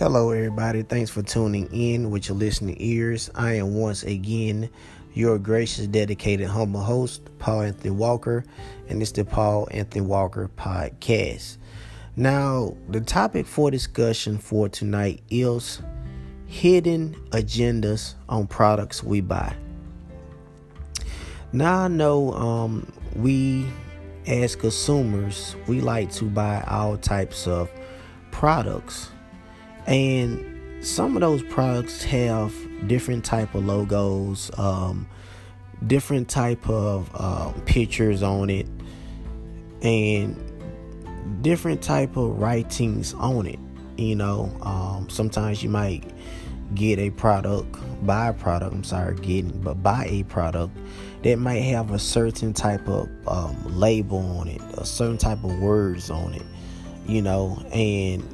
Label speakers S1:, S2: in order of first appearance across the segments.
S1: Hello, everybody. Thanks for tuning in with your listening ears. I am once again your gracious, dedicated, humble host, Paul Anthony Walker, and it's the Paul Anthony Walker Podcast. Now, the topic for discussion for tonight is hidden agendas on products we buy. Now, I know um, we as consumers, we like to buy all types of products and some of those products have different type of logos um, different type of uh, pictures on it and different type of writings on it you know. Um, sometimes you might get a product buy a product i'm sorry getting but buy a product that might have a certain type of um, label on it a certain type of words on it you know. And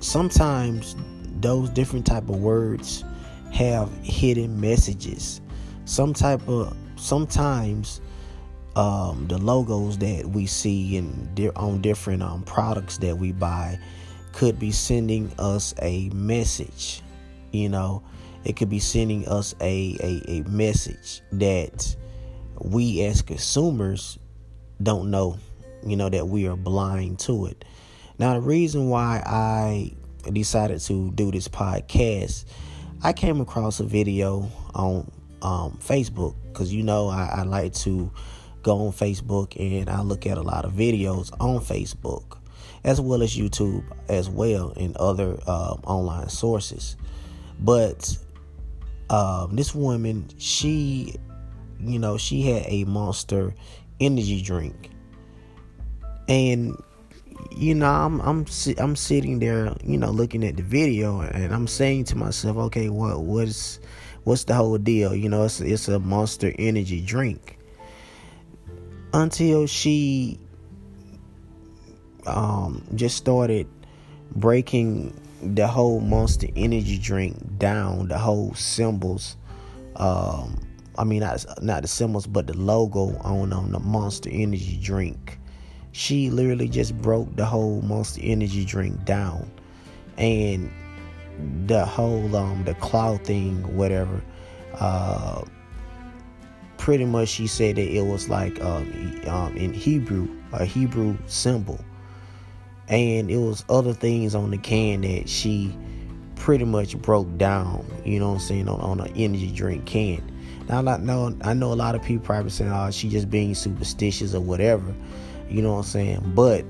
S1: sometimes those different type of words have hidden messages. Some type of sometimes um, the logos that we see in on different um, products that we buy could be sending us a message you know? It could be sending us a, a, a message that we as consumers don't know you know that we are blind to it now, the reason why I decided to do this podcast, I came across a video on um, Facebook because you know I, I like to go on Facebook and I look at a lot of videos on Facebook as well as YouTube as well and other um, online sources. But um, this woman, she, you know, she had a monster energy drink. And you know, I'm I'm I'm sitting there, you know, looking at the video, and I'm saying to myself, okay, what what's what's the whole deal? You know, it's it's a Monster Energy drink. Until she um, just started breaking the whole Monster Energy drink down, the whole symbols. Um, I mean, not not the symbols, but the logo on on the Monster Energy drink she literally just broke the whole Monster Energy drink down, and the whole um the cloud thing, whatever. Uh, pretty much, she said that it was like um, um in Hebrew, a Hebrew symbol, and it was other things on the can that she pretty much broke down. You know what I'm saying on on an energy drink can. Now, I know I know a lot of people probably saying, "Oh, she just being superstitious or whatever." You know what I'm saying? But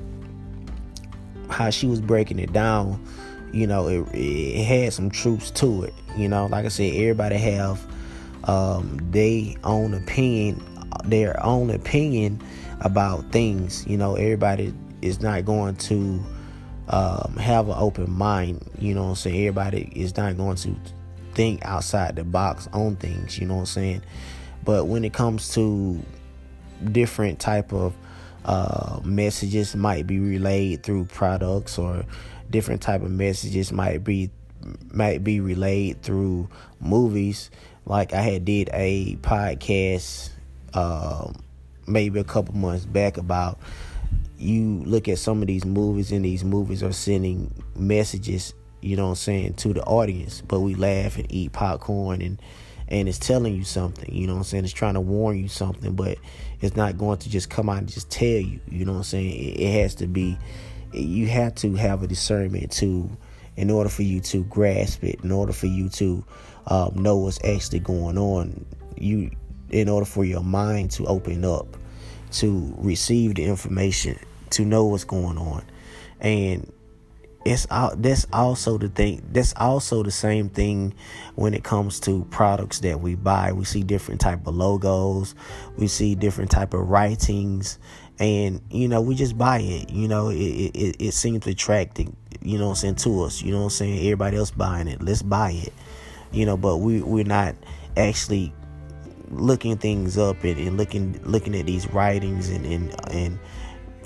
S1: how she was breaking it down, you know, it, it had some truths to it. You know, like I said, everybody have um, they own opinion, their own opinion about things. You know, everybody is not going to um, have an open mind. You know what I'm saying? Everybody is not going to think outside the box on things. You know what I'm saying? But when it comes to different type of uh, messages might be relayed through products or different type of messages might be might be relayed through movies. Like i had did a podcast uh, maybe a couple months back about you look at some of these movies and these movies are sending messages you know what i'm saying to the audience but we laugh and eat popcorn and and it's telling you something, you know what I'm saying? It's trying to warn you something, but it's not going to just come out and just tell you, you know what I'm saying? It, it has to be, you have to have a discernment to, in order for you to grasp it, in order for you to um, know what's actually going on, you, in order for your mind to open up, to receive the information, to know what's going on. And it's all that's also the thing that's also the same thing when it comes to products that we buy. We see different type of logos we see different type of writings and you know we just buy it you know it, it, it seems attracting you know what i'm saying to us you know what i'm saying everybody else buying it let's buy it you know but we we're not actually looking things up and, and looking looking at these writings and and and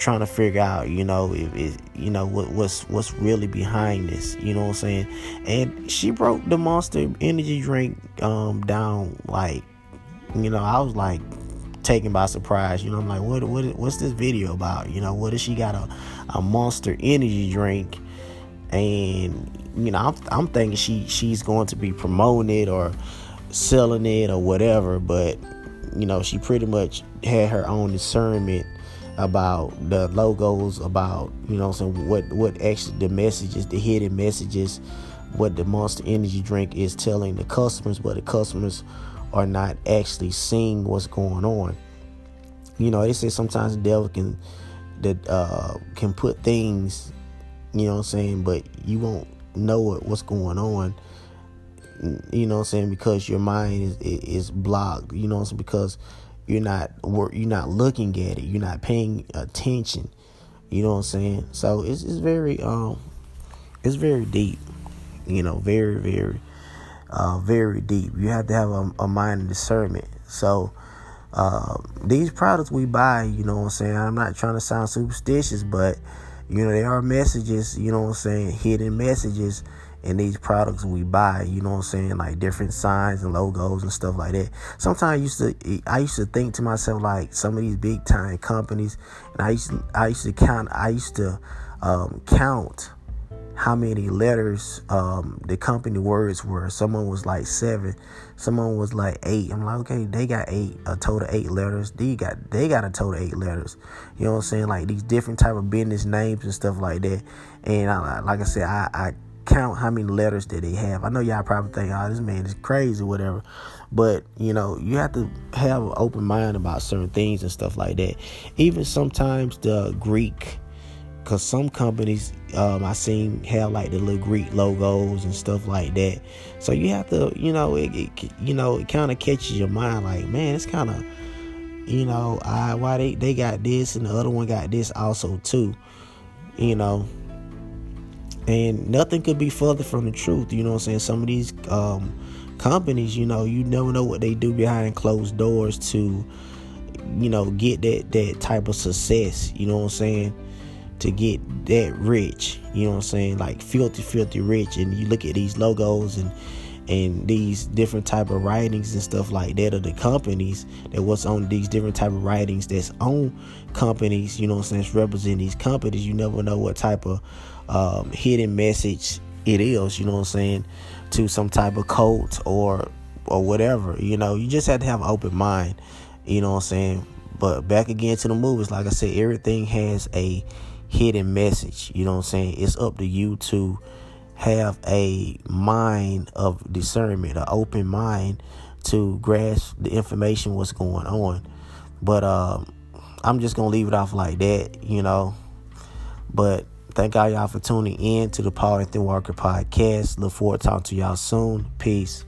S1: trying to figure out, you know, if it, you know what, what's what's really behind this. You know what I'm saying? And she broke the Monster Energy drink um, down like, you know, I was like taken by surprise. You know, I'm like, what what what's this video about? You know, what if she got a a Monster Energy drink? and you know I'm, I'm thinking she she's going to be promoting it or selling it or whatever but you know she pretty much had her own discernment about the logos about you know so what what actually the messages the hidden messages what the monster energy drink is telling the customers but the customers are not actually seeing what's going on. You know they say sometimes the devil can that uh can put things you know what i'm saying but you won't know what, what's going on you know what i'm saying because your mind is is blocked you know saying because you're not you're not looking at it you're not paying attention you know what i'm saying? So it's, it's very um it's very deep you know very very uh very deep. You have to have a, a mind of discernment. So uh, these products we buy you know what i'm saying? I'm not trying to sound superstitious but you know there are messages you know what i'm saying? Hidden messages in these products we buy, you know what I'm saying, like different signs and logos and stuff like that. Sometimes I used to I used to think to myself like some of these big time companies and I used to, I used to count I used to um, count how many letters um, the company words were. Someone was like seven, someone was like eight. I'm like, okay, they got eight, a total eight letters. They got they got a total eight letters. You know what I'm saying? Like these different type of business names and stuff like that. And I, like I said, I, I count how many letters that they have. I know y'all probably think, oh, this man is crazy, whatever. But, you know, you have to have an open mind about certain things and stuff like that. Even sometimes the Greek, because some companies um, I seen have like the little Greek logos and stuff like that. So you have to, you know, it, it you know, it kind of catches your mind like, man, it's kind of, you know, I, why they, they got this and the other one got this also too, you know and nothing could be further from the truth you know what i'm saying? Some of these um, companies you know you never know what they do behind closed doors to you know get that that type of success you know what i'm saying? To get that rich you know what i'm saying? Like filthy filthy rich and you look at these logos and and these different type of writings and stuff like that of the companies that what's on these different type of writings that's on companies you know what i'm saying these companies you never know what type of um, hidden message it is, you know what I'm saying, to some type of cult or or whatever. You know, you just have to have an open mind, you know what I'm saying? But back again to the movies, like I said, everything has a hidden message, you know what I'm saying? It's up to you to have a mind of discernment, an open mind to grasp the information what's going on. But um, I'm just gonna leave it off like that, you know. But Thank all y'all for tuning in to the Paul Anthony Walker podcast. Look forward to talking to y'all soon. Peace.